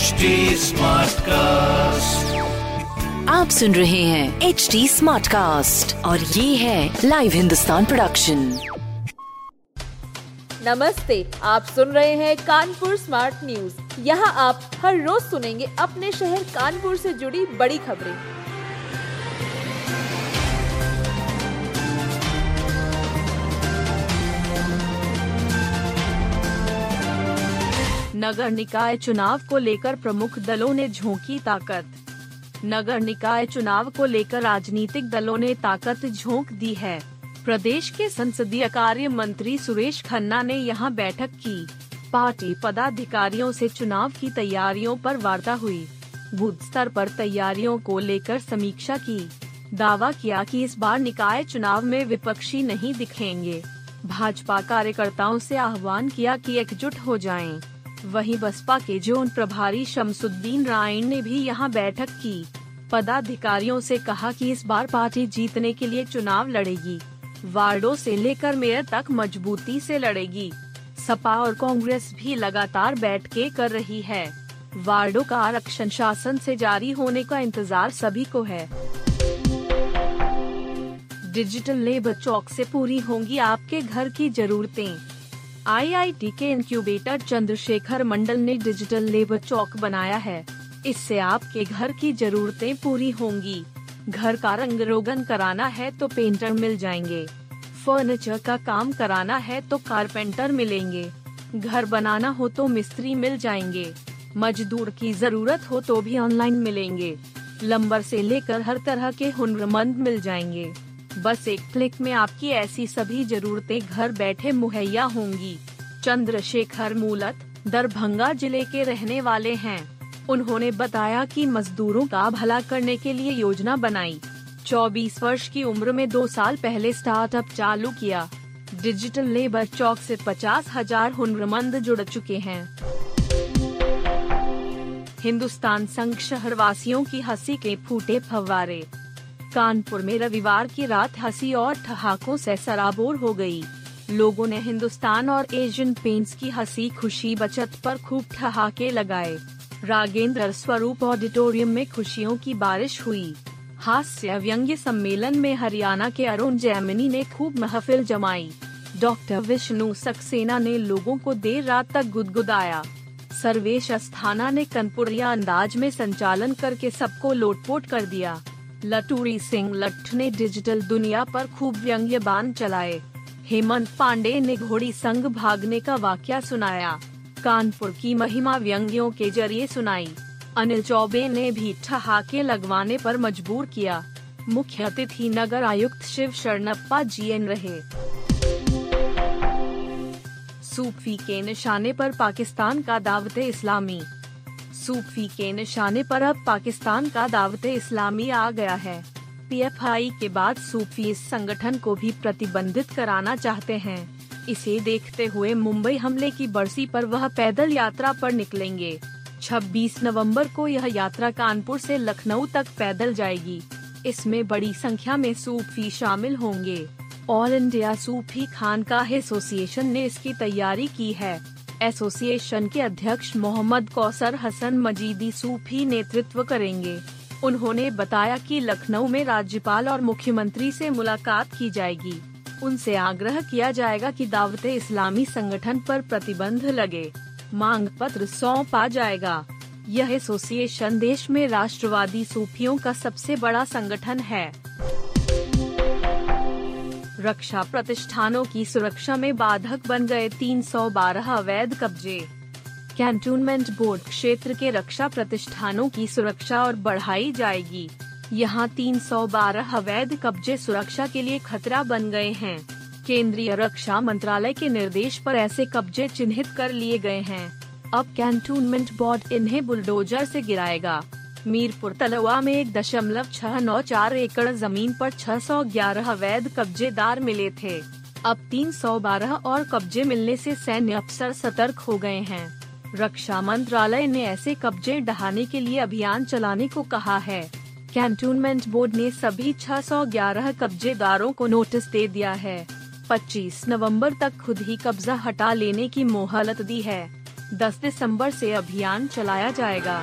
HD Smartcast. आप सुन रहे हैं एच डी स्मार्ट कास्ट और ये है लाइव हिंदुस्तान प्रोडक्शन नमस्ते आप सुन रहे हैं कानपुर स्मार्ट न्यूज़ यहाँ आप हर रोज सुनेंगे अपने शहर कानपुर से जुड़ी बड़ी खबरें। नगर निकाय चुनाव को लेकर प्रमुख दलों ने झोंकी ताकत। नगर निकाय चुनाव को लेकर राजनीतिक दलों ने ताकत झोंक दी है। प्रदेश के संसदीय कार्य मंत्री सुरेश खन्ना ने यहाँ बैठक की। पार्टी पदाधिकारियों से चुनाव की तैयारियों पर वार्ता हुई। बूथ स्तर पर तैयारियों को लेकर समीक्षा की। दावा किया कि इस बार निकाय चुनाव में विपक्षी नहीं दिखेंगे। भाजपा कार्यकर्ताओं से आह्वान किया कि एकजुट हो जाएँ। वहीं बसपा के जोन प्रभारी शमसुद्दीन रायन ने भी यहाँ बैठक की। पदाधिकारियों से कहा कि इस बार पार्टी जीतने के लिए चुनाव लड़ेगी। वार्डो से लेकर मेयर तक मजबूती से लड़ेगी। सपा और कांग्रेस भी लगातार बैठकें कर रही है। वार्डो का आरक्षण शासन से जारी होने का इंतज़ार सभी को है। डिजिटल लेबर चौक से पूरी होंगी आपके घर की जरूरतें। आईआईटी के इंक्यूबेटर चंद्रशेखर मंडल ने डिजिटल लेबर चौक बनाया है। इससे आपके घर की जरूरतें पूरी होंगी। घर का रंग रोगन कराना है तो पेंटर मिल जाएँगे। फर्नीचर का काम कराना है तो कारपेंटर मिलेंगे। घर बनाना हो तो मिस्त्री मिल जाएँगे। मजदूर की ज़रूरत हो तो भी ऑनलाइन मिलेंगे। लंबर से लेकर हर तरह के हुनरमंद मिल जाएँगे। बस एक क्लिक में आपकी ऐसी सभी जरूरतें घर बैठे मुहैया होंगी। चंद्रशेखर मूलत, दरभंगा ज़िले के रहने वाले हैं। उन्होंने बताया कि मजदूरों का भला करने के लिए योजना बनाई। 24 वर्ष की उम्र में दो साल पहले स्टार्टअप चालू किया। डिजिटल लेबर चौक से पचास हज़ार हुनरमंद जुड़ चुके हैं। हिंदुस्तान संघ शहर वासियों की हँसी के फूटे फव्वारे। कानपुर में रविवार की रात हँसी और ठहाकों से सराबोर हो गई। लोगों ने हिंदुस्तान और एशियन पेंट्स की हँसी खुशी बचत पर खूब ठहाके लगाए। रागेंद्र स्वरूप ऑडिटोरियम में खुशियों की बारिश हुई। हास्य व्यंग्य सम्मेलन में हरियाणा के अरुण जैमिनी ने खूब महफिल जमाई। डॉक्टर विष्णु सक्सेना ने लोगों को देर रात तक गुदगुदाया। सर्वेश अस्थाना ने कनपुरिया अंदाज में संचालन करके सबको लोटपोट कर दिया। लटूरी सिंह लट्ठ ने डिजिटल दुनिया पर खूब व्यंग्य बान चलाए। हेमंत पांडे ने घोड़ी संग भागने का वाक्य सुनाया। कानपुर की महिमा व्यंग्यों के ज़रिए सुनाई। अनिल चौबे ने भी ठहाके लगवाने पर मजबूर किया। मुख्य अतिथि नगर आयुक्त शिव शरणप्पा जी एन रहे। सूफी के निशाने पर पाकिस्तान का दावते इस्लामी। सूफी के निशाने पर अब पाकिस्तान का दावत इस्लामी आ गया है। पीएफआई के बाद सूफी इस संगठन को भी प्रतिबंधित कराना चाहते हैं। इसे देखते हुए मुंबई हमले की बरसी पर वह पैदल यात्रा पर निकलेंगे। 26 नवंबर को यह यात्रा कानपुर से लखनऊ तक पैदल जाएगी। इसमें बड़ी संख्या में सूफी शामिल होंगे। All India Sufi Khanqah association ने इसकी तैयारी की है। एसोसिएशन के अध्यक्ष मोहम्मद कौसर हसन मजीदी सूफी नेतृत्व करेंगे। उन्होंने बताया कि लखनऊ में राज्यपाल और मुख्यमंत्री से मुलाकात की जाएगी। उनसे आग्रह किया जाएगा कि दावत इस्लामी संगठन पर प्रतिबंध लगे। मांग पत्र सौंपा जाएगा। यह एसोसिएशन देश में राष्ट्रवादी सूफियों का सबसे बड़ा संगठन है। रक्षा प्रतिष्ठानों की सुरक्षा में बाधक बन गए 312 अवैध कब्जे। कैंटोनमेंट बोर्ड क्षेत्र के रक्षा प्रतिष्ठानों की सुरक्षा और बढ़ाई जाएगी। यहाँ 312 अवैध कब्जे सुरक्षा के लिए खतरा बन गए हैं। केंद्रीय रक्षा मंत्रालय के निर्देश पर ऐसे कब्जे चिन्हित कर लिए गए हैं। अब कैंटोनमेंट बोर्ड इन्हें बुलडोजर से गिराएगा। मीरपुर तलवा में एक दशमलव छह नौ चार एकड़ ज़मीन पर 611 अवैध कब्जेदार मिले थे। अब 312 और कब्जे मिलने से सैन्य अफसर सतर्क हो गए हैं। रक्षा मंत्रालय ने ऐसे कब्जे ढहाने के लिए अभियान चलाने को कहा है। कैंटोनमेंट बोर्ड ने सभी 611 कब्जेदारों को नोटिस दे दिया है। 25 नवंबर तक खुद ही कब्जा हटा लेने की मोहलत दी है। 10 दिसंबर से अभियान चलाया जाएगा।